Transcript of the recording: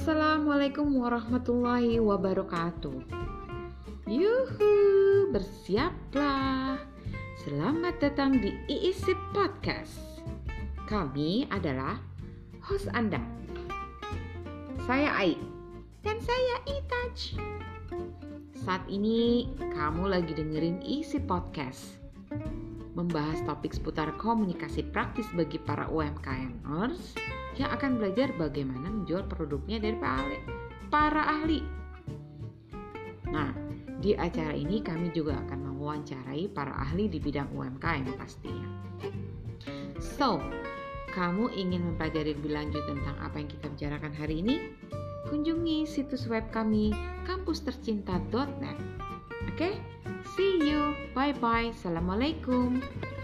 Assalamualaikum warahmatullahi wabarakatuh. Yuhu, bersiaplah. Selamat datang di IISIP Podcast. Kami adalah host Anda. Saya Ai dan saya Itaj. Saat ini kamu lagi dengerin isi podcast membahas topik seputar komunikasi praktis bagi para UMKMers yang akan belajar bagaimana menjual produknya dari para ahli. Nah, di acara ini kami juga akan mewawancarai para ahli di bidang UMKM pastinya. So, kamu ingin mempelajari lebih lanjut tentang apa yang kita bicarakan hari ini? Kunjungi situs web kami kampustercinta.net. Oke, okay? See you. Bye bye. Assalamualaikum.